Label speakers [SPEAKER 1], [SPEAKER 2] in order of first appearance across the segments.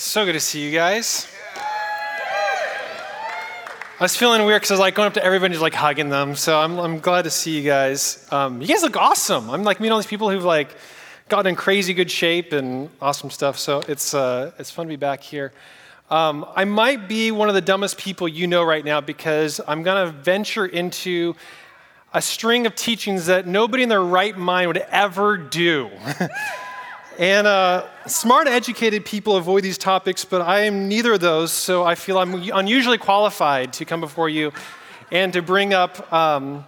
[SPEAKER 1] So good to see you guys. I was feeling weird because I was like going up to everybody, just like hugging them. So I'm, I'm glad to see you guys. Um, you guys look awesome. I'm like meeting all these people who've like gotten in crazy good shape and awesome stuff. So it's uh, it's fun to be back here. Um, I might be one of the dumbest people you know right now because I'm to venture into a string of teachings that nobody in their right mind would ever do. And uh, smart, educated people avoid these topics, but I am neither of those, so I feel I'm unusually qualified to come before you and to bring up um,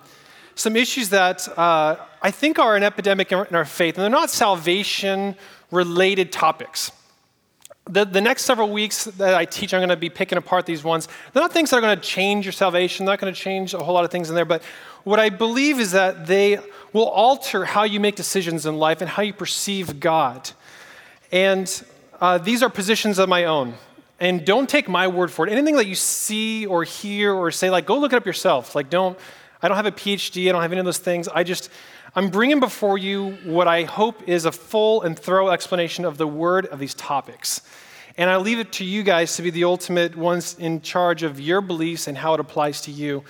[SPEAKER 1] some issues that uh, I think are an epidemic in our faith, and they're not salvation related topics. The, the next several weeks that I teach, I'm going to be picking apart these ones. They're not things that are going to change your salvation, they're not going to change a whole lot of things in there, but what I believe is that they will alter how you make decisions in life and how you perceive God. And uh, these are positions of my own. And don't take my word for it. Anything that you see or hear or say, like, go look it up yourself. Like, don't, I don't have a PhD, I don't have any of those things. I just, I'm bringing before you what I hope is a full and thorough explanation of the word of these topics. And I leave it to you guys to be the ultimate ones in charge of your beliefs and how it applies to you.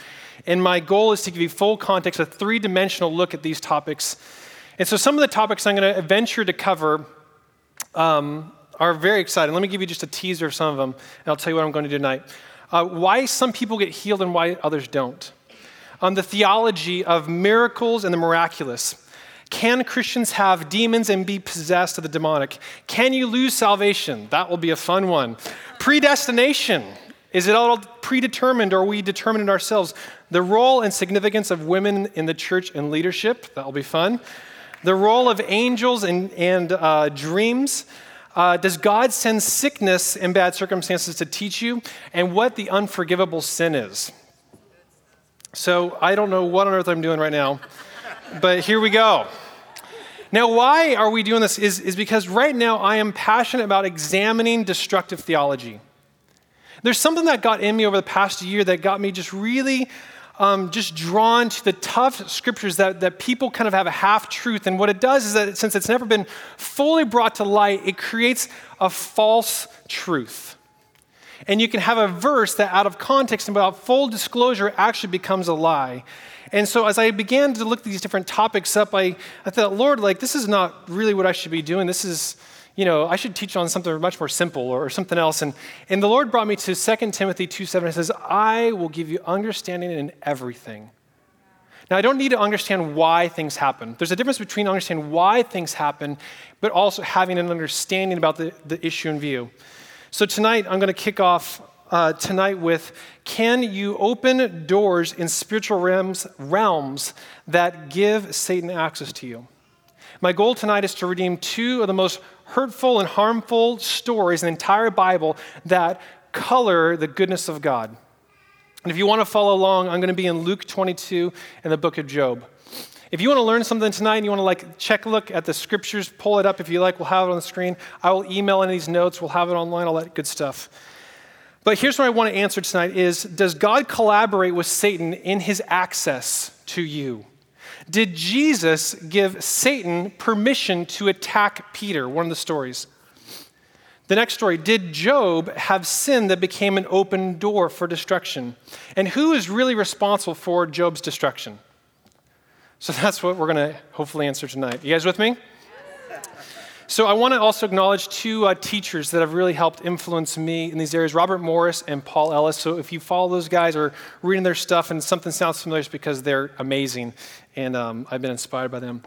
[SPEAKER 1] And my goal is to give you full context, a three dimensional look at these topics. And so some of the topics I'm going to venture to cover um, are very exciting. Let me give you just a teaser of some of them, and I'll tell you what I'm going to do tonight. Uh, why some people get healed and why others don't. On the theology of miracles and the miraculous. Can Christians have demons and be possessed of the demonic? Can you lose salvation? That will be a fun one. Predestination. Is it all predetermined or are we determined ourselves? The role and significance of women in the church and leadership, that'll be fun. The role of angels and, and uh, dreams. Uh, does God send sickness and bad circumstances to teach you? And what the unforgivable sin is. So I don't know what on earth I'm doing right now, but here we go. Now, why are we doing this? Is, is because right now I am passionate about examining destructive theology. There's something that got in me over the past year that got me just really um, just drawn to the tough scriptures that, that people kind of have a half truth. And what it does is that since it's never been fully brought to light, it creates a false truth. And you can have a verse that, out of context and without full disclosure, actually becomes a lie. And so, as I began to look these different topics up, I, I thought, Lord, like, this is not really what I should be doing. This is, you know, I should teach on something much more simple or, or something else. And, and the Lord brought me to 2 Timothy 2 7. It says, I will give you understanding in everything. Now, I don't need to understand why things happen. There's a difference between understanding why things happen, but also having an understanding about the, the issue in view. So, tonight, I'm going to kick off uh, tonight with Can you open doors in spiritual realms, realms that give Satan access to you? My goal tonight is to redeem two of the most hurtful and harmful stories in the entire Bible that color the goodness of God. And if you want to follow along, I'm going to be in Luke 22 and the book of Job. If you want to learn something tonight and you want to like check look at the scriptures, pull it up if you like, we'll have it on the screen. I will email of these notes, we'll have it online, all that good stuff. But here's what I want to answer tonight is does God collaborate with Satan in his access to you? Did Jesus give Satan permission to attack Peter? One of the stories. The next story Did Job have sin that became an open door for destruction? And who is really responsible for Job's destruction? So that's what we're going to hopefully answer tonight. You guys with me? So I want to also acknowledge two uh, teachers that have really helped influence me in these areas, Robert Morris and Paul Ellis. So if you follow those guys or reading their stuff and something sounds familiar, it's because they're amazing, and um, I've been inspired by them.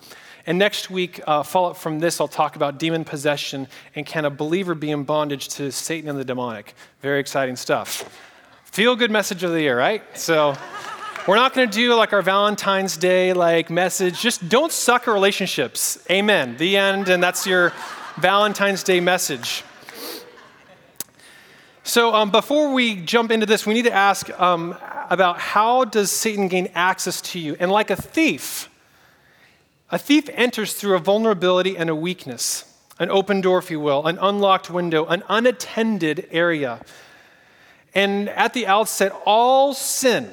[SPEAKER 1] And next week, uh, follow up from this, I'll talk about demon possession and can a believer be in bondage to Satan and the demonic. Very exciting stuff. Feel good message of the year, right? So. We're not going to do like our Valentine's Day like message. Just don't suck at relationships. Amen. The end, and that's your Valentine's Day message. So um, before we jump into this, we need to ask um, about how does Satan gain access to you? And like a thief, a thief enters through a vulnerability and a weakness, an open door, if you will, an unlocked window, an unattended area. And at the outset, all sin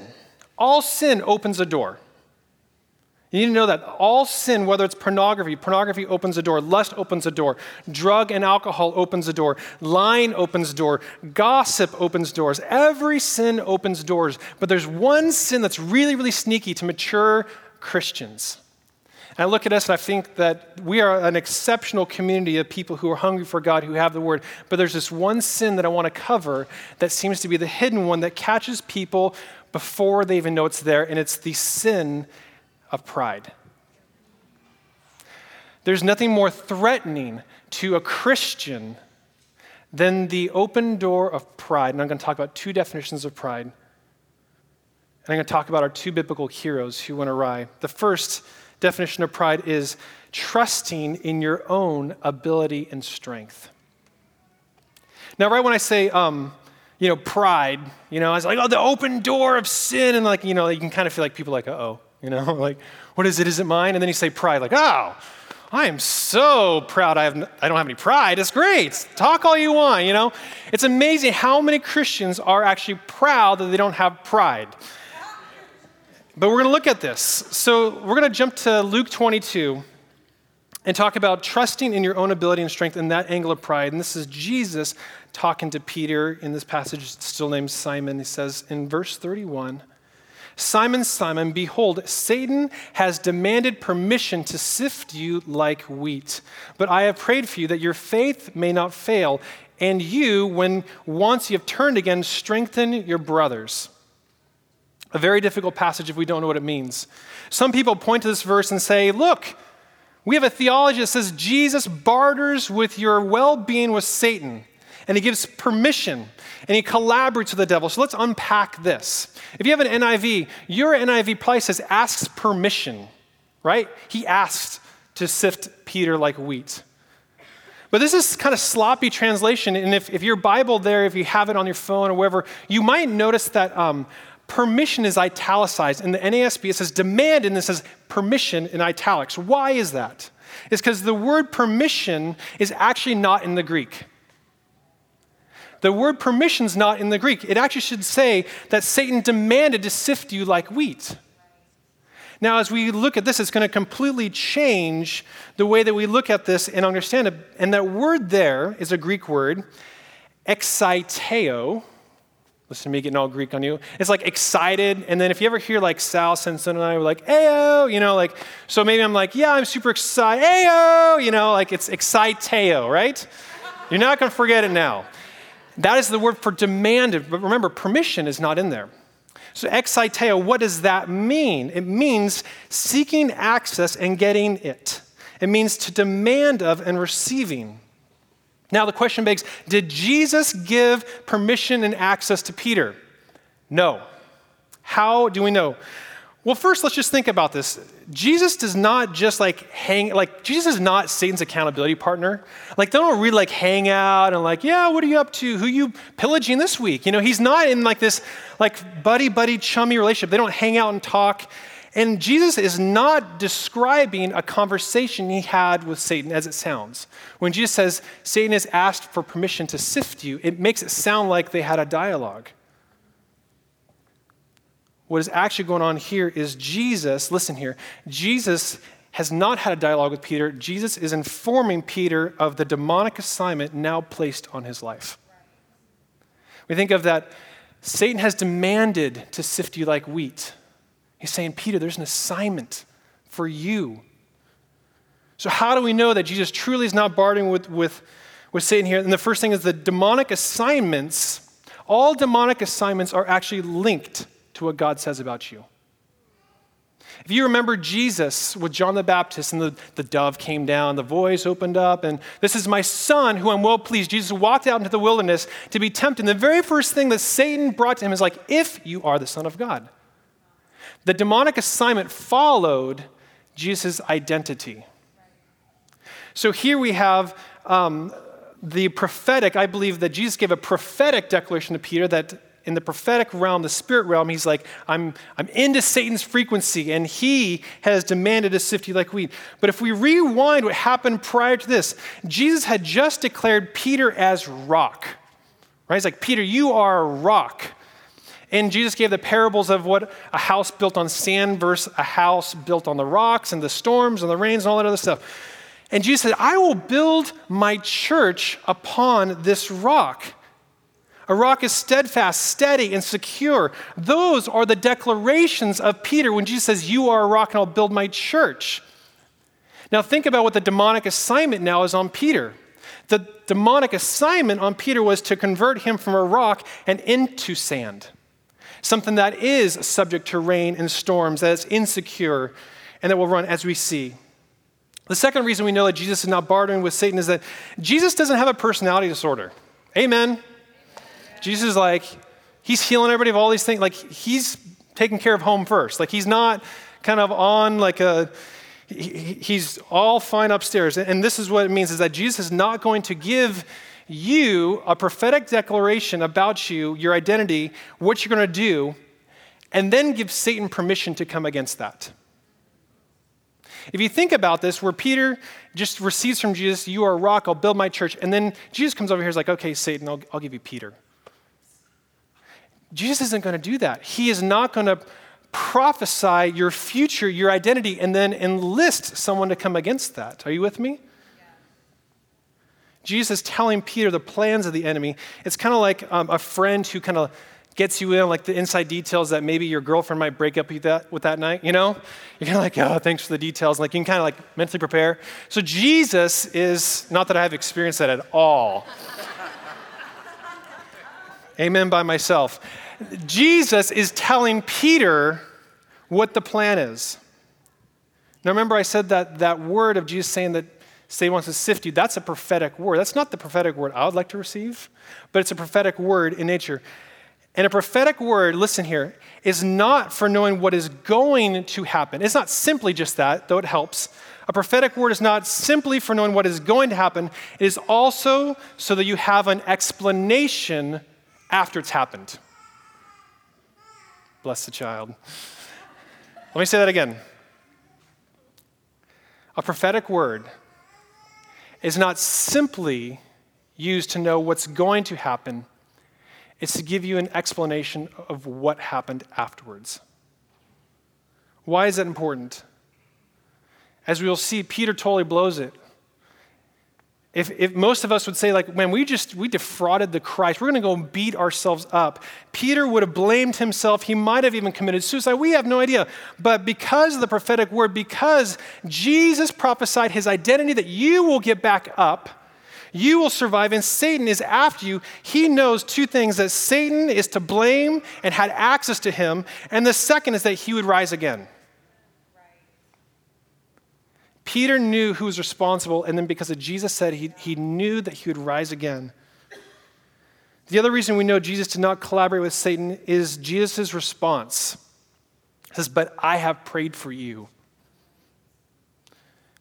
[SPEAKER 1] all sin opens a door. You need to know that all sin, whether it's pornography, pornography opens a door, lust opens a door, drug and alcohol opens a door, lying opens a door, gossip opens doors. Every sin opens doors. But there's one sin that's really, really sneaky to mature Christians. And I look at us and I think that we are an exceptional community of people who are hungry for God, who have the word. But there's this one sin that I want to cover that seems to be the hidden one that catches people before they even know it's there, and it's the sin of pride. There's nothing more threatening to a Christian than the open door of pride. And I'm going to talk about two definitions of pride. And I'm going to talk about our two biblical heroes who went awry. The first definition of pride is trusting in your own ability and strength. Now, right when I say, um, you know, pride, you know, I was like, oh, the open door of sin. And like, you know, you can kind of feel like people like, oh, you know, like, what is it? Is it mine? And then you say pride, like, oh, I am so proud I, have, I don't have any pride. It's great. Talk all you want, you know? It's amazing how many Christians are actually proud that they don't have pride. But we're going to look at this. So we're going to jump to Luke 22 and talk about trusting in your own ability and strength in that angle of pride. And this is Jesus talking to Peter in this passage, still named Simon. He says in verse 31 Simon, Simon, behold, Satan has demanded permission to sift you like wheat. But I have prayed for you that your faith may not fail, and you, when once you have turned again, strengthen your brothers. A very difficult passage if we don't know what it means. Some people point to this verse and say, look, we have a theology that says Jesus barters with your well being with Satan, and he gives permission and he collaborates with the devil. So let's unpack this. If you have an NIV, your NIV probably says asks permission, right? He asked to sift Peter like wheat. But this is kind of sloppy translation. And if, if your Bible there, if you have it on your phone or wherever, you might notice that um, permission is italicized. In the NASB, it says demand, and it says permission in italics. Why is that? It's because the word permission is actually not in the Greek. The word permission's not in the Greek. It actually should say that Satan demanded to sift you like wheat. Now, as we look at this, it's going to completely change the way that we look at this and understand it. And that word there is a Greek word, exciteo. Listen to me getting all Greek on you. It's like excited. And then if you ever hear like Sal Sensen and I were like, ayo, you know, like, so maybe I'm like, yeah, I'm super excited, ayo, you know, like it's exciteo, right? You're not going to forget it now. That is the word for demanded, but remember, permission is not in there. So, exciteo, what does that mean? It means seeking access and getting it. It means to demand of and receiving. Now, the question begs did Jesus give permission and access to Peter? No. How do we know? Well, first, let's just think about this. Jesus does not just like hang, like, Jesus is not Satan's accountability partner. Like, they don't really like hang out and like, yeah, what are you up to? Who you pillaging this week? You know, he's not in like this like buddy buddy chummy relationship. They don't hang out and talk. And Jesus is not describing a conversation he had with Satan as it sounds. When Jesus says Satan has asked for permission to sift you, it makes it sound like they had a dialogue. What is actually going on here is Jesus, listen here, Jesus has not had a dialogue with Peter. Jesus is informing Peter of the demonic assignment now placed on his life. We think of that Satan has demanded to sift you like wheat. He's saying, Peter, there's an assignment for you. So, how do we know that Jesus truly is not bartering with, with, with Satan here? And the first thing is the demonic assignments, all demonic assignments are actually linked to what God says about you. If you remember Jesus with John the Baptist and the, the dove came down, the voice opened up, and this is my son who I'm well pleased. Jesus walked out into the wilderness to be tempted. And the very first thing that Satan brought to him is like, if you are the son of God. The demonic assignment followed Jesus' identity. So here we have um, the prophetic, I believe that Jesus gave a prophetic declaration to Peter that in the prophetic realm, the spirit realm, he's like, I'm, I'm into Satan's frequency, and he has demanded to sift you like wheat. But if we rewind what happened prior to this, Jesus had just declared Peter as rock. Right? He's like, Peter, you are a rock. And Jesus gave the parables of what a house built on sand versus a house built on the rocks and the storms and the rains and all that other stuff. And Jesus said, I will build my church upon this rock. A rock is steadfast, steady, and secure. Those are the declarations of Peter when Jesus says, You are a rock, and I'll build my church. Now, think about what the demonic assignment now is on Peter. The demonic assignment on Peter was to convert him from a rock and into sand, something that is subject to rain and storms, that is insecure, and that will run as we see. The second reason we know that Jesus is not bartering with Satan is that Jesus doesn't have a personality disorder. Amen. Jesus is like, he's healing everybody of all these things. Like, he's taking care of home first. Like, he's not kind of on like a, he's all fine upstairs. And this is what it means is that Jesus is not going to give you a prophetic declaration about you, your identity, what you're going to do, and then give Satan permission to come against that. If you think about this, where Peter just receives from Jesus, You are a rock, I'll build my church, and then Jesus comes over here and is like, Okay, Satan, I'll, I'll give you Peter. Jesus isn't going to do that. He is not going to prophesy your future, your identity, and then enlist someone to come against that. Are you with me? Jesus telling Peter the plans of the enemy. It's kind of like um, a friend who kind of gets you in like the inside details that maybe your girlfriend might break up with that, with that night, you know? You're kind of like, oh, thanks for the details. Like you can kind of like mentally prepare. So Jesus is, not that I have experienced that at all. Amen by myself. Jesus is telling Peter what the plan is. Now remember I said that that word of Jesus saying that Satan wants to sift you, that's a prophetic word. That's not the prophetic word I would like to receive, but it's a prophetic word in nature. And a prophetic word, listen here, is not for knowing what is going to happen. It's not simply just that, though it helps. A prophetic word is not simply for knowing what is going to happen, it is also so that you have an explanation after it's happened. Bless the child. Let me say that again. A prophetic word is not simply used to know what's going to happen it's to give you an explanation of what happened afterwards. Why is that important? As we will see, Peter totally blows it. If, if most of us would say, like, man, we just we defrauded the Christ, we're gonna go beat ourselves up. Peter would have blamed himself. He might have even committed suicide. We have no idea. But because of the prophetic word, because Jesus prophesied his identity that you will get back up, you will survive, and Satan is after you. He knows two things that Satan is to blame and had access to him, and the second is that he would rise again. Peter knew who was responsible, and then because of Jesus said, he, he knew that he would rise again. The other reason we know Jesus did not collaborate with Satan is Jesus' response. He says, But I have prayed for you.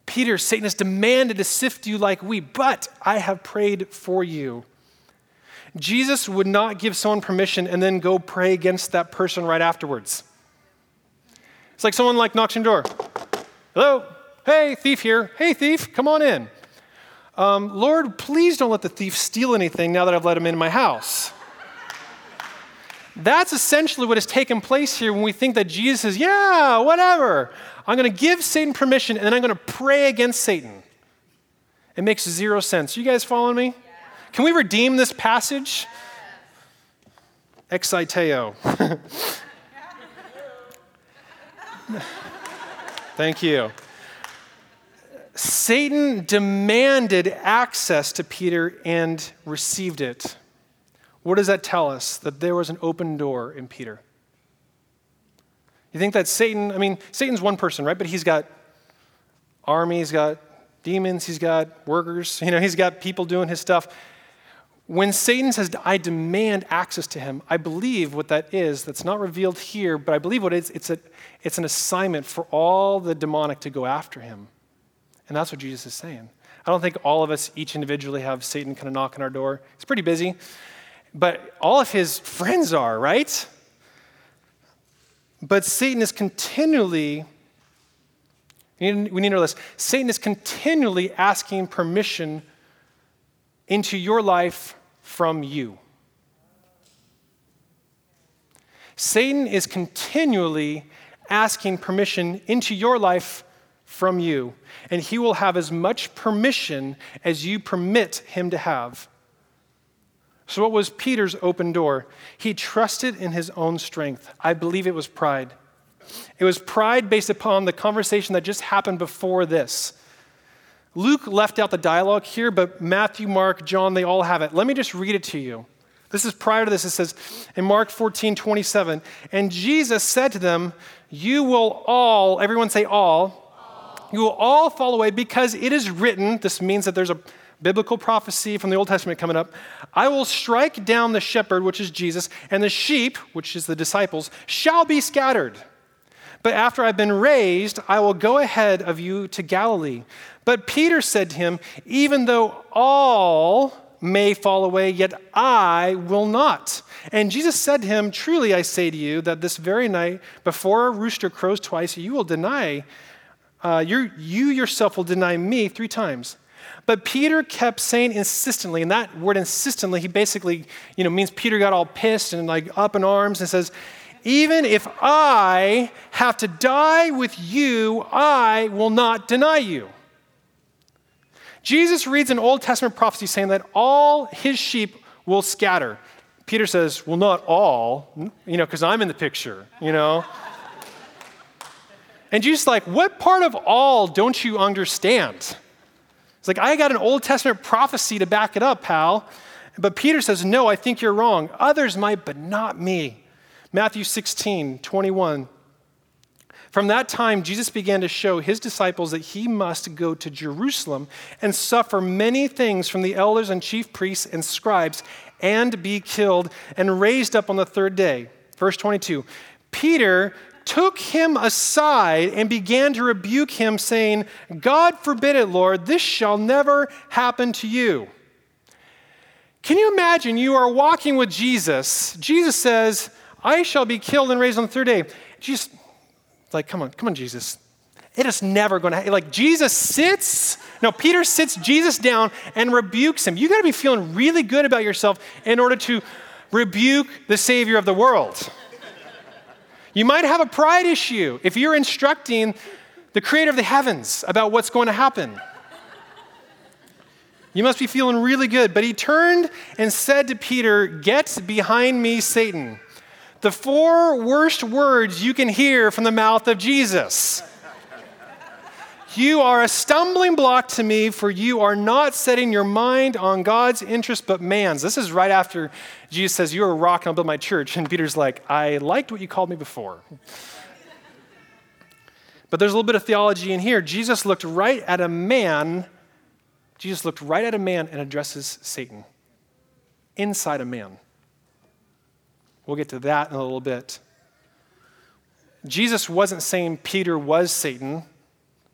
[SPEAKER 1] Peter, Satan has demanded to sift you like wheat, but I have prayed for you. Jesus would not give someone permission and then go pray against that person right afterwards. It's like someone like knocks on your door. Hello? Hey, thief here. Hey, thief, come on in. Um, Lord, please don't let the thief steal anything now that I've let him in my house. That's essentially what has taken place here when we think that Jesus is, yeah, whatever. I'm going to give Satan permission and then I'm going to pray against Satan. It makes zero sense. You guys following me? Can we redeem this passage? Exciteo. Thank you. Satan demanded access to Peter and received it. What does that tell us? That there was an open door in Peter. You think that Satan, I mean, Satan's one person, right? But he's got army, he's got demons, he's got workers, you know, he's got people doing his stuff. When Satan says, I demand access to him, I believe what that is, that's not revealed here, but I believe what it is, it's, a, it's an assignment for all the demonic to go after him. And that's what Jesus is saying. I don't think all of us, each individually, have Satan kind of knocking our door. He's pretty busy. But all of his friends are, right? But Satan is continually, we need to know this Satan is continually asking permission into your life from you. Satan is continually asking permission into your life from you, and he will have as much permission as you permit him to have. So, what was Peter's open door? He trusted in his own strength. I believe it was pride. It was pride based upon the conversation that just happened before this. Luke left out the dialogue here, but Matthew, Mark, John, they all have it. Let me just read it to you. This is prior to this. It says in Mark 14, 27, and Jesus said to them, You will all, everyone say all, all. You will all fall away because it is written, this means that there's a biblical prophecy from the Old Testament coming up. I will strike down the shepherd, which is Jesus, and the sheep, which is the disciples, shall be scattered. But after I've been raised, I will go ahead of you to Galilee. But Peter said to him, Even though all may fall away, yet I will not. And Jesus said to him, Truly I say to you that this very night, before a rooster crows twice, you will deny, uh, you yourself will deny me three times. But Peter kept saying insistently, and that word insistently, he basically, you know, means Peter got all pissed and like up in arms and says, Even if I have to die with you, I will not deny you. Jesus reads an Old Testament prophecy saying that all his sheep will scatter. Peter says, Well, not all, you know, because I'm in the picture, you know. And Jesus like, What part of all don't you understand? It's like, I got an Old Testament prophecy to back it up, pal. But Peter says, No, I think you're wrong. Others might, but not me. Matthew 16, 21. From that time, Jesus began to show his disciples that he must go to Jerusalem and suffer many things from the elders and chief priests and scribes and be killed and raised up on the third day. Verse 22 Peter took him aside and began to rebuke him, saying, God forbid it, Lord, this shall never happen to you. Can you imagine you are walking with Jesus? Jesus says, I shall be killed and raised on the third day. Jesus, like, come on, come on, Jesus. It is never going to happen. Like, Jesus sits, no, Peter sits Jesus down and rebukes him. You got to be feeling really good about yourself in order to rebuke the Savior of the world. You might have a pride issue if you're instructing the creator of the heavens about what's going to happen. You must be feeling really good. But he turned and said to Peter, Get behind me, Satan the four worst words you can hear from the mouth of Jesus. You are a stumbling block to me, for you are not setting your mind on God's interest but man's. This is right after Jesus says, You're a rock and I'll build my church. And Peter's like, I liked what you called me before. But there's a little bit of theology in here. Jesus looked right at a man. Jesus looked right at a man and addresses Satan inside a man. We'll get to that in a little bit. Jesus wasn't saying Peter was Satan.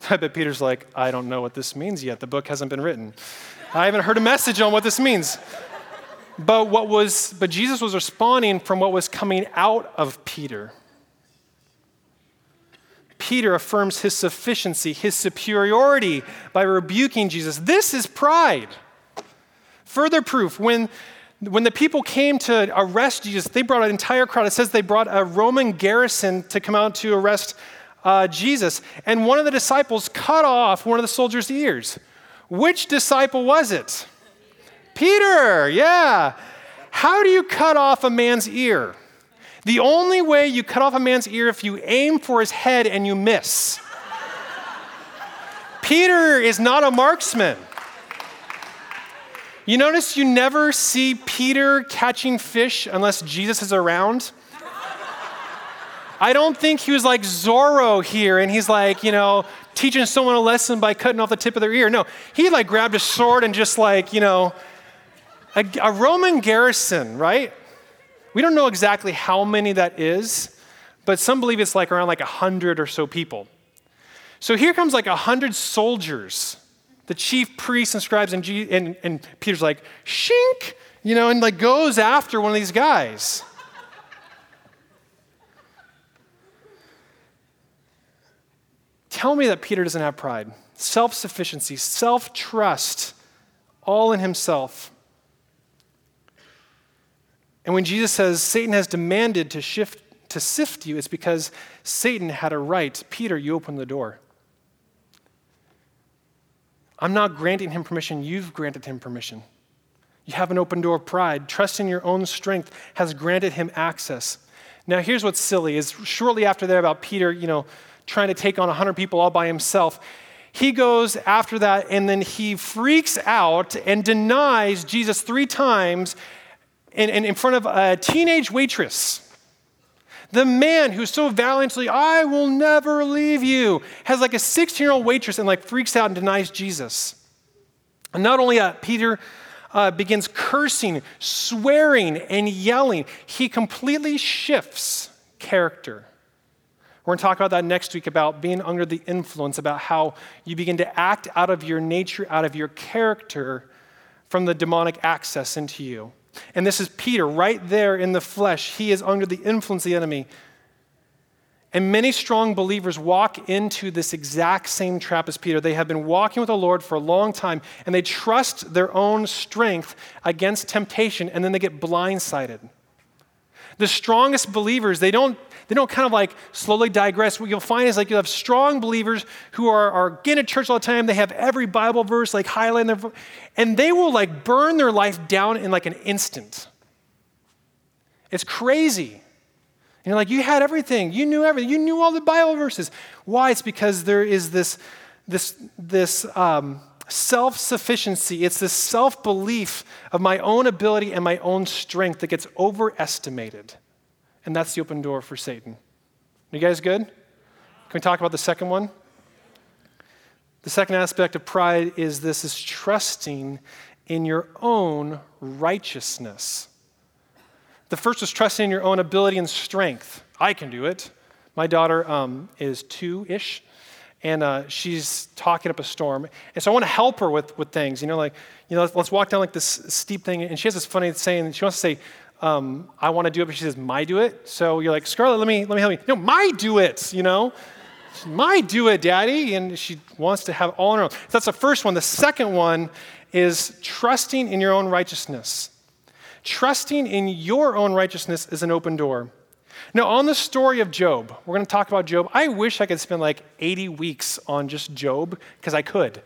[SPEAKER 1] I bet Peter's like, I don't know what this means yet. The book hasn't been written. I haven't heard a message on what this means. But what was but Jesus was responding from what was coming out of Peter. Peter affirms his sufficiency, his superiority by rebuking Jesus. This is pride. Further proof when when the people came to arrest Jesus, they brought an entire crowd. It says they brought a Roman garrison to come out to arrest uh, Jesus. And one of the disciples cut off one of the soldiers' ears. Which disciple was it? Peter, yeah. How do you cut off a man's ear? The only way you cut off a man's ear if you aim for his head and you miss. Peter is not a marksman. You notice you never see Peter catching fish unless Jesus is around? I don't think he was like Zorro here and he's like, you know, teaching someone a lesson by cutting off the tip of their ear. No, he like grabbed a sword and just like, you know, a, a Roman garrison, right? We don't know exactly how many that is, but some believe it's like around like a hundred or so people. So here comes like a hundred soldiers the chief priests and scribes, and, G- and, and Peter's like, shink, you know, and like goes after one of these guys. Tell me that Peter doesn't have pride, self sufficiency, self trust, all in himself. And when Jesus says Satan has demanded to shift to sift you, it's because Satan had a right. Peter, you opened the door. I'm not granting him permission, you've granted him permission. You have an open door of pride. Trust in your own strength has granted him access. Now, here's what's silly is shortly after that about Peter, you know, trying to take on 100 people all by himself, he goes after that and then he freaks out and denies Jesus three times in, in, in front of a teenage waitress. The man who's so valiantly, I will never leave you, has like a 16 year old waitress and like freaks out and denies Jesus. And not only that, Peter uh, begins cursing, swearing, and yelling. He completely shifts character. We're going to talk about that next week about being under the influence, about how you begin to act out of your nature, out of your character from the demonic access into you. And this is Peter right there in the flesh. He is under the influence of the enemy. And many strong believers walk into this exact same trap as Peter. They have been walking with the Lord for a long time and they trust their own strength against temptation and then they get blindsided. The strongest believers, they don't, they don't kind of like slowly digress. What you'll find is like you have strong believers who are, are getting to church all the time. They have every Bible verse like highlighted their, and they will like burn their life down in like an instant. It's crazy. And you're like, you had everything. You knew everything. You knew all the Bible verses. Why? It's because there is this, this, this um, self sufficiency. It's this self belief of my own ability and my own strength that gets overestimated. And that's the open door for Satan. You guys good? Can we talk about the second one? The second aspect of pride is this is trusting in your own righteousness. The first is trusting in your own ability and strength. I can do it. My daughter um, is two ish, and uh, she's talking up a storm. And so I want to help her with, with things. You know, like, you know, let's, let's walk down like this steep thing. And she has this funny saying, she wants to say, um, I want to do it, but she says, my do it. So you're like, Scarlett, let me, let me help you. No, my do it, you know? My do it, daddy. And she wants to have all on her own. That's the first one. The second one is trusting in your own righteousness. Trusting in your own righteousness is an open door. Now, on the story of Job, we're going to talk about Job. I wish I could spend like 80 weeks on just Job, because I could.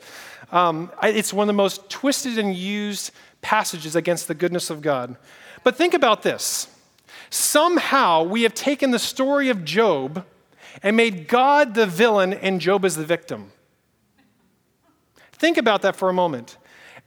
[SPEAKER 1] Um, I, it's one of the most twisted and used passages against the goodness of God. But think about this. Somehow we have taken the story of Job and made God the villain and Job as the victim. Think about that for a moment.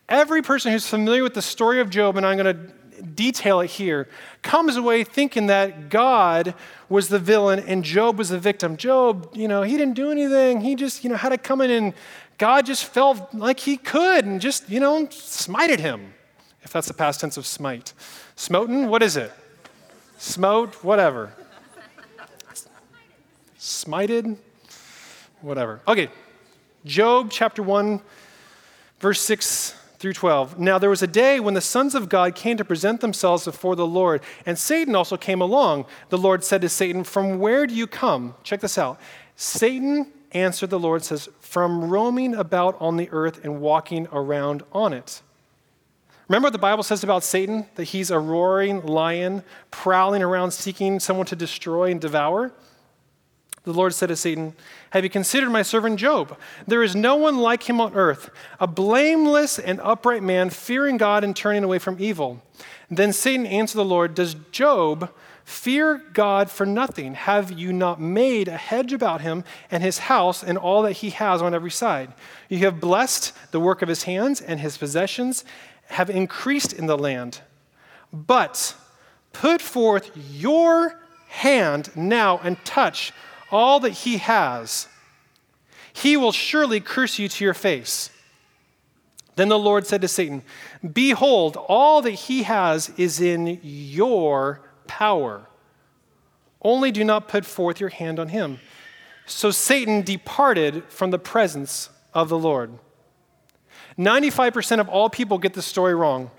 [SPEAKER 1] Every person who's familiar with the story of Job, and I'm going to detail it here, comes away thinking that God was the villain and Job was the victim. Job, you know, he didn't do anything. He just, you know, had to come in and God just felt like he could and just, you know, smited him, if that's the past tense of smite. Smoten? What is it? Smote? Whatever. Smited? Whatever. Okay. Job chapter 1, verse 6 through 12. Now there was a day when the sons of God came to present themselves before the Lord, and Satan also came along. The Lord said to Satan, From where do you come? Check this out. Satan answered the Lord, says, From roaming about on the earth and walking around on it. Remember what the Bible says about Satan? That he's a roaring lion prowling around seeking someone to destroy and devour? The Lord said to Satan, Have you considered my servant Job? There is no one like him on earth, a blameless and upright man, fearing God and turning away from evil. Then Satan answered the Lord, Does Job fear God for nothing? Have you not made a hedge about him and his house and all that he has on every side? You have blessed the work of his hands, and his possessions have increased in the land. But put forth your hand now and touch all that he has. He will surely curse you to your face. Then the Lord said to Satan, Behold, all that he has is in your power. Only do not put forth your hand on him. So Satan departed from the presence of the Lord. 95% of all people get the story wrong.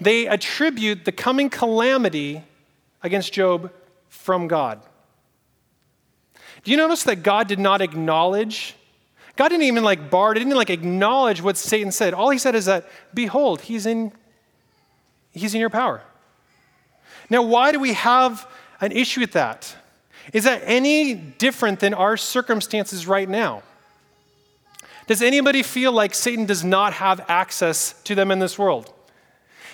[SPEAKER 1] They attribute the coming calamity against Job from God. Do you notice that God did not acknowledge? God didn't even like bar, didn't like acknowledge what Satan said. All he said is that, behold, he's in, he's in your power. Now, why do we have an issue with that? Is that any different than our circumstances right now? Does anybody feel like Satan does not have access to them in this world?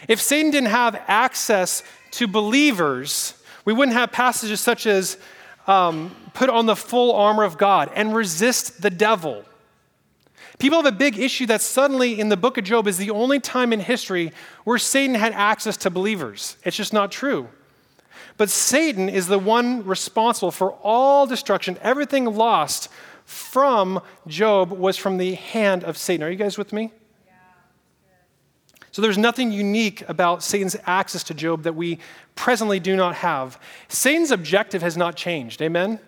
[SPEAKER 1] If Satan didn't have access to believers, we wouldn't have passages such as um, put on the full armor of God and resist the devil. People have a big issue that suddenly in the book of Job is the only time in history where Satan had access to believers. It's just not true. But Satan is the one responsible for all destruction. Everything lost from Job was from the hand of Satan. Are you guys with me? So there's nothing unique about Satan's access to Job that we presently do not have. Satan's objective has not changed. Amen?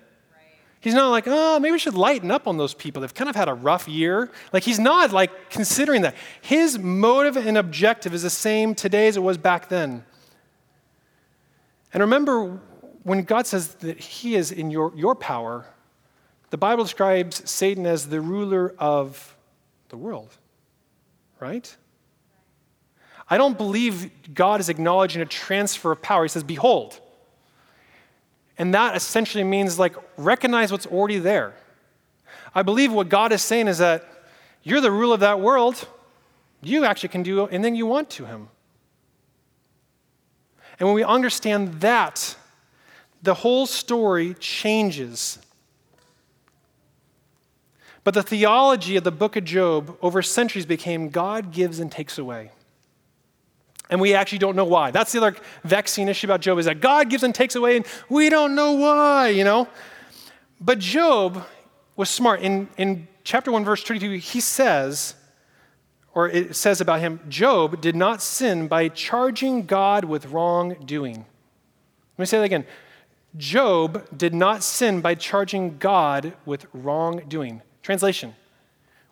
[SPEAKER 1] He's not like, oh, maybe we should lighten up on those people. They've kind of had a rough year. Like, he's not like considering that. His motive and objective is the same today as it was back then. And remember, when God says that he is in your, your power, the Bible describes Satan as the ruler of the world, right? I don't believe God is acknowledging a transfer of power. He says, Behold. And that essentially means, like, recognize what's already there. I believe what God is saying is that you're the ruler of that world. You actually can do anything you want to Him. And when we understand that, the whole story changes. But the theology of the book of Job over centuries became God gives and takes away. And we actually don't know why. That's the other vexing issue about Job is that God gives and takes away, and we don't know why, you know? But Job was smart. In, in chapter 1, verse 22, he says, or it says about him, Job did not sin by charging God with wrongdoing. Let me say that again. Job did not sin by charging God with wrongdoing. Translation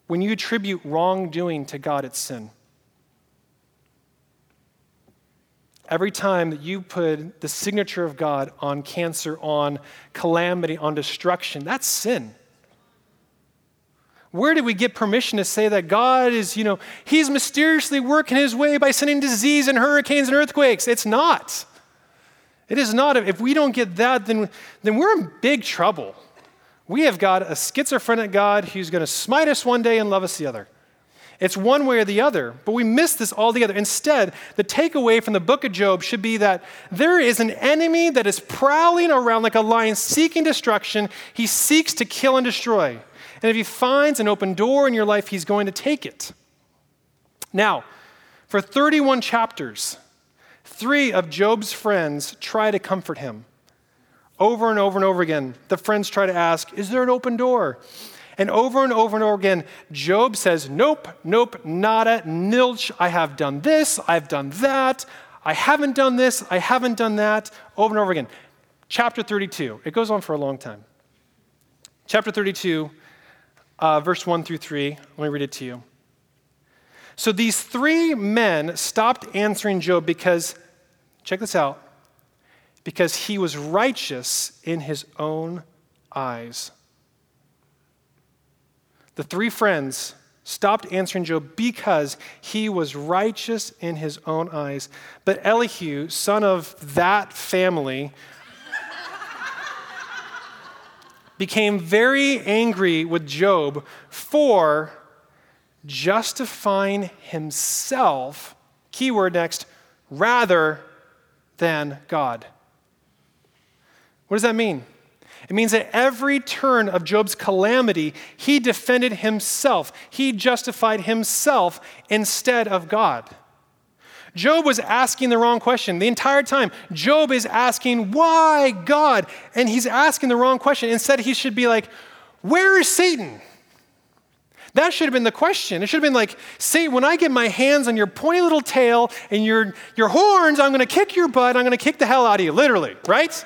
[SPEAKER 1] When you attribute wrongdoing to God, it's sin. Every time that you put the signature of God on cancer, on calamity, on destruction, that's sin. Where did we get permission to say that God is, you know, He's mysteriously working His way by sending disease and hurricanes and earthquakes? It's not. It is not. If we don't get that, then, then we're in big trouble. We have got a schizophrenic God who's going to smite us one day and love us the other. It's one way or the other, but we miss this altogether. Instead, the takeaway from the book of Job should be that there is an enemy that is prowling around like a lion seeking destruction. He seeks to kill and destroy. And if he finds an open door in your life, he's going to take it. Now, for 31 chapters, three of Job's friends try to comfort him. Over and over and over again, the friends try to ask, Is there an open door? And over and over and over again, Job says, Nope, nope, nada, nilch. I have done this, I've done that, I haven't done this, I haven't done that, over and over again. Chapter 32, it goes on for a long time. Chapter 32, uh, verse 1 through 3. Let me read it to you. So these three men stopped answering Job because, check this out, because he was righteous in his own eyes. The three friends stopped answering Job because he was righteous in his own eyes. But Elihu, son of that family, became very angry with Job for justifying himself, keyword next, rather than God. What does that mean? It means that every turn of Job's calamity, he defended himself. He justified himself instead of God. Job was asking the wrong question the entire time. Job is asking, Why God? And he's asking the wrong question. Instead, he should be like, Where is Satan? That should have been the question. It should have been like, Satan, when I get my hands on your pointy little tail and your, your horns, I'm going to kick your butt. I'm going to kick the hell out of you, literally, right?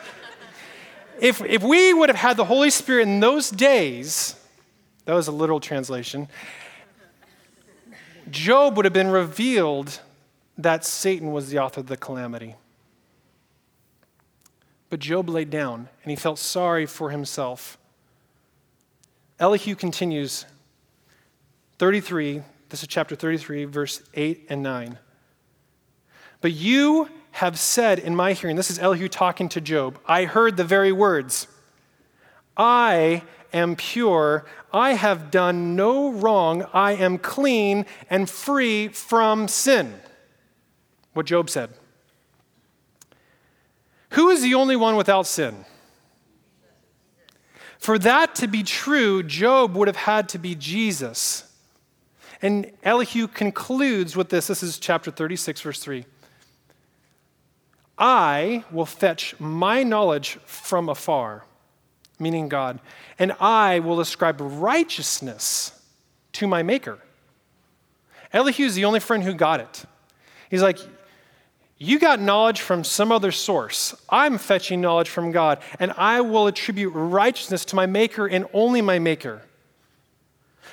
[SPEAKER 1] If, if we would have had the Holy Spirit in those days, that was a literal translation, Job would have been revealed that Satan was the author of the calamity. But Job laid down and he felt sorry for himself. Elihu continues 33, this is chapter 33, verse 8 and 9. But you have said in my hearing, this is Elihu talking to Job, I heard the very words. I am pure. I have done no wrong. I am clean and free from sin. What Job said. Who is the only one without sin? For that to be true, Job would have had to be Jesus. And Elihu concludes with this. This is chapter 36, verse 3. I will fetch my knowledge from afar, meaning God, and I will ascribe righteousness to my Maker. Elihu is the only friend who got it. He's like, You got knowledge from some other source. I'm fetching knowledge from God, and I will attribute righteousness to my Maker and only my Maker.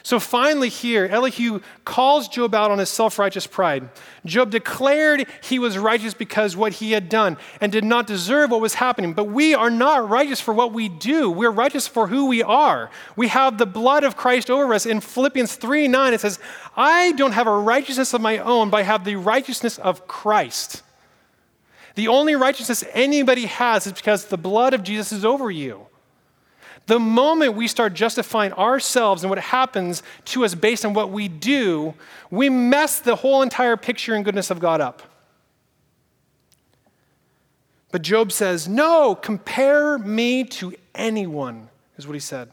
[SPEAKER 1] So finally, here, Elihu calls Job out on his self righteous pride. Job declared he was righteous because what he had done and did not deserve what was happening. But we are not righteous for what we do. We're righteous for who we are. We have the blood of Christ over us. In Philippians 3 9, it says, I don't have a righteousness of my own, but I have the righteousness of Christ. The only righteousness anybody has is because the blood of Jesus is over you. The moment we start justifying ourselves and what happens to us based on what we do, we mess the whole entire picture and goodness of God up. But Job says, No, compare me to anyone, is what he said.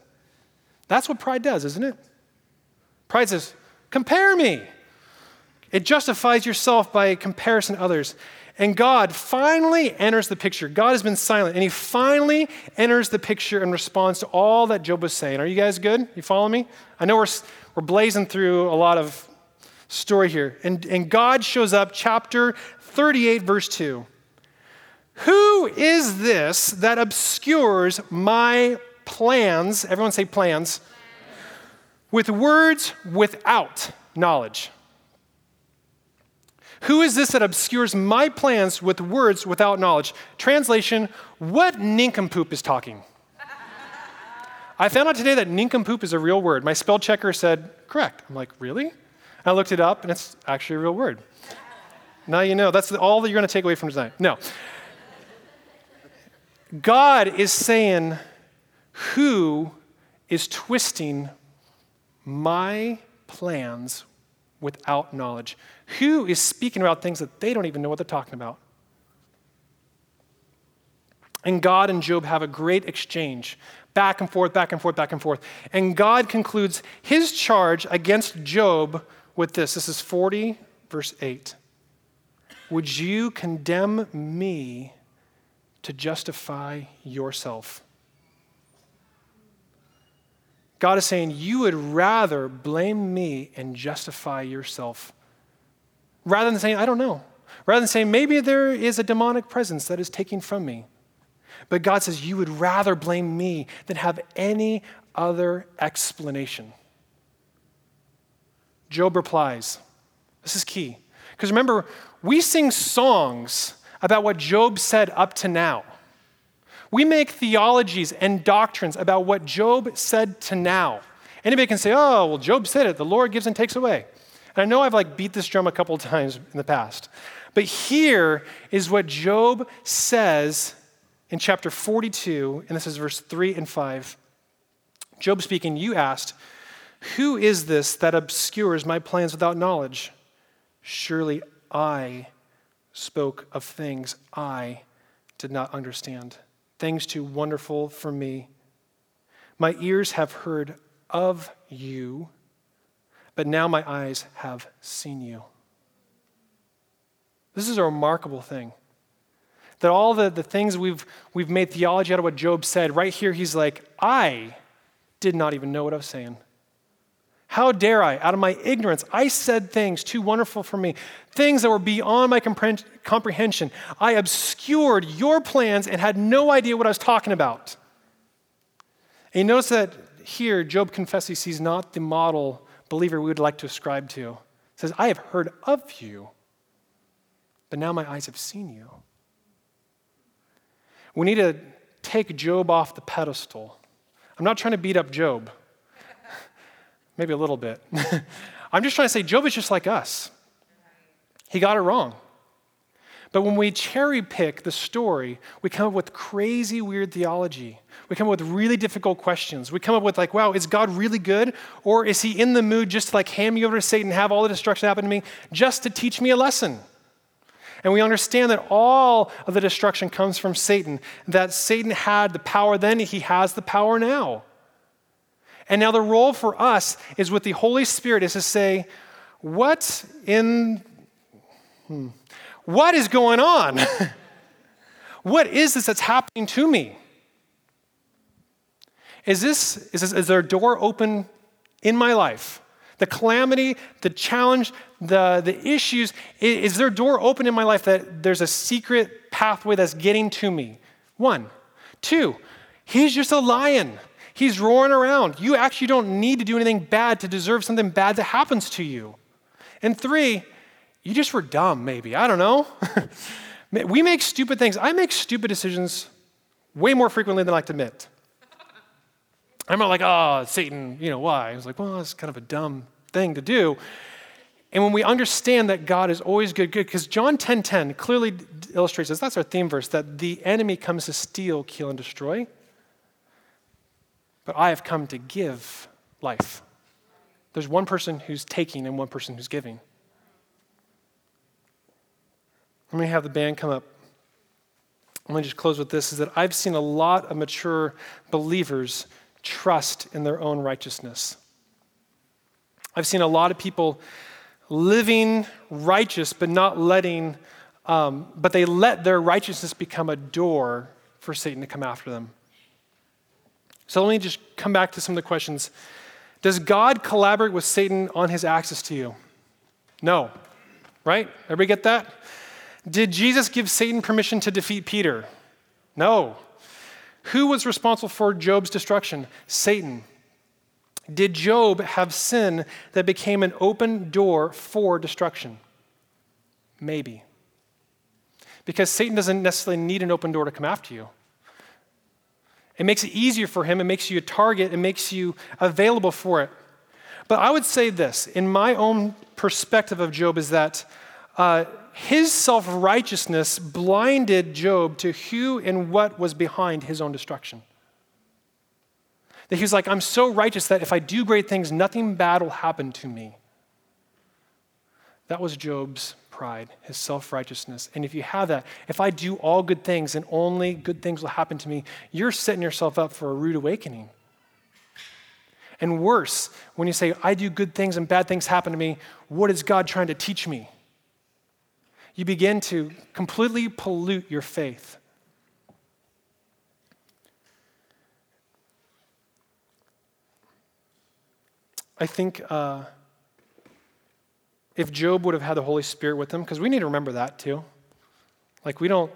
[SPEAKER 1] That's what pride does, isn't it? Pride says, Compare me. It justifies yourself by comparison to others. And God finally enters the picture. God has been silent, and he finally enters the picture in response to all that Job was saying. Are you guys good? You follow me? I know we're, we're blazing through a lot of story here. And, and God shows up, chapter 38, verse 2. Who is this that obscures my plans? Everyone say plans. With words without knowledge. Who is this that obscures my plans with words without knowledge? Translation What nincompoop is talking? I found out today that nincompoop is a real word. My spell checker said, correct. I'm like, really? I looked it up, and it's actually a real word. Now you know. That's all that you're going to take away from tonight. No. God is saying, who is twisting my plans without knowledge? Who is speaking about things that they don't even know what they're talking about? And God and Job have a great exchange, back and forth, back and forth, back and forth. And God concludes his charge against Job with this. This is 40, verse 8. Would you condemn me to justify yourself? God is saying, You would rather blame me and justify yourself rather than saying, I don't know. Rather than saying, maybe there is a demonic presence that is taking from me. But God says, You would rather blame me than have any other explanation. Job replies, This is key. Because remember, we sing songs about what Job said up to now. We make theologies and doctrines about what Job said to now. Anybody can say, oh, well, Job said it. The Lord gives and takes away. And I know I've like beat this drum a couple times in the past. But here is what Job says in chapter 42, and this is verse 3 and 5. Job speaking, You asked, Who is this that obscures my plans without knowledge? Surely I spoke of things I did not understand things too wonderful for me. My ears have heard of you, but now my eyes have seen you. This is a remarkable thing. That all the, the things we've, we've made theology out of what Job said, right here, he's like, I did not even know what I was saying. How dare I, out of my ignorance, I said things too wonderful for me, things that were beyond my comprehension. I obscured your plans and had no idea what I was talking about. And you notice that here, Job confesses he's not the model believer we would like to ascribe to. He says, I have heard of you, but now my eyes have seen you. We need to take Job off the pedestal. I'm not trying to beat up Job. Maybe a little bit. I'm just trying to say Job is just like us. He got it wrong. But when we cherry pick the story, we come up with crazy, weird theology. We come up with really difficult questions. We come up with, like, wow, is God really good? Or is he in the mood just to like hand me over to Satan, have all the destruction happen to me, just to teach me a lesson? And we understand that all of the destruction comes from Satan, that Satan had the power then, he has the power now. And now the role for us is with the Holy Spirit is to say, what in. Hmm, what is going on? what is this that's happening to me? Is this, is this, is there a door open in my life? The calamity, the challenge, the, the issues, is, is there a door open in my life that there's a secret pathway that's getting to me? One. Two, he's just a lion. He's roaring around. You actually don't need to do anything bad to deserve something bad that happens to you. And three, you just were dumb, maybe. I don't know. we make stupid things. I make stupid decisions way more frequently than I like to admit. I'm not like, oh, Satan, you know, why? I was like, well, it's kind of a dumb thing to do. And when we understand that God is always good, good, because John 10:10 10, clearly illustrates this, that's our theme verse, that the enemy comes to steal, kill, and destroy. But I have come to give life. There's one person who's taking and one person who's giving. Let me have the band come up. Let me just close with this is that I've seen a lot of mature believers trust in their own righteousness. I've seen a lot of people living righteous, but not letting, um, but they let their righteousness become a door for Satan to come after them. So let me just come back to some of the questions. Does God collaborate with Satan on his access to you? No. Right? Everybody get that? Did Jesus give Satan permission to defeat Peter? No. Who was responsible for Job's destruction? Satan. Did Job have sin that became an open door for destruction? Maybe. Because Satan doesn't necessarily need an open door to come after you. It makes it easier for him, it makes you a target, it makes you available for it. But I would say this in my own perspective of Job is that uh, his self righteousness blinded Job to who and what was behind his own destruction. That he was like, I'm so righteous that if I do great things, nothing bad will happen to me. That was Job's pride, his self righteousness. And if you have that, if I do all good things and only good things will happen to me, you're setting yourself up for a rude awakening. And worse, when you say, I do good things and bad things happen to me, what is God trying to teach me? you begin to completely pollute your faith. I think uh, if Job would have had the Holy Spirit with him, because we need to remember that too. Like, we don't,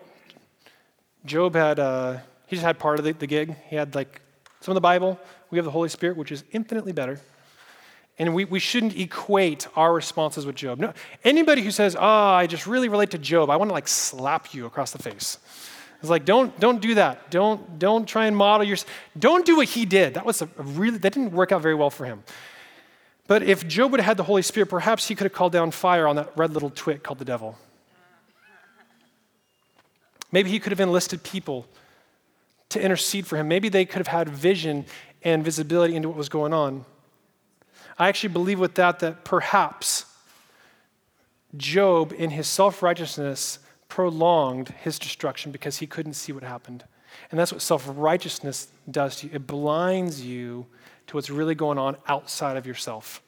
[SPEAKER 1] Job had, uh, he just had part of the, the gig. He had like some of the Bible. We have the Holy Spirit, which is infinitely better. And we, we shouldn't equate our responses with Job. No, anybody who says, oh, I just really relate to Job, I want to like slap you across the face. It's like, don't, don't do that. Don't, don't try and model your, don't do what he did. That was a really, that didn't work out very well for him. But if Job would have had the Holy Spirit, perhaps he could have called down fire on that red little twit called the devil. Maybe he could have enlisted people to intercede for him. Maybe they could have had vision and visibility into what was going on. I actually believe with that that perhaps Job, in his self righteousness, prolonged his destruction because he couldn't see what happened. And that's what self righteousness does to you it blinds you to what's really going on outside of yourself.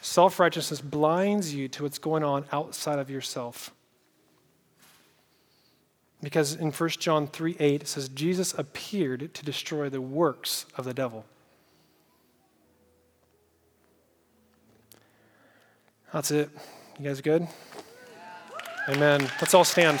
[SPEAKER 1] Self righteousness blinds you to what's going on outside of yourself. Because in 1 John 3 8, it says, Jesus appeared to destroy the works of the devil. That's it. You guys good? Amen. Let's all stand.